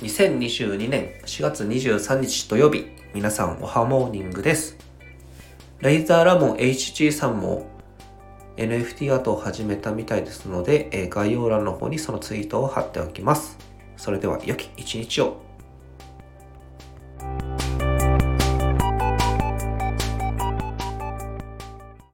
2022年4月23日土曜日、皆さんおはモーニングです。レイザーラモン HG さんも NFT アートを始めたみたいですので、概要欄の方にそのツイートを貼っておきます。それでは良き一日を。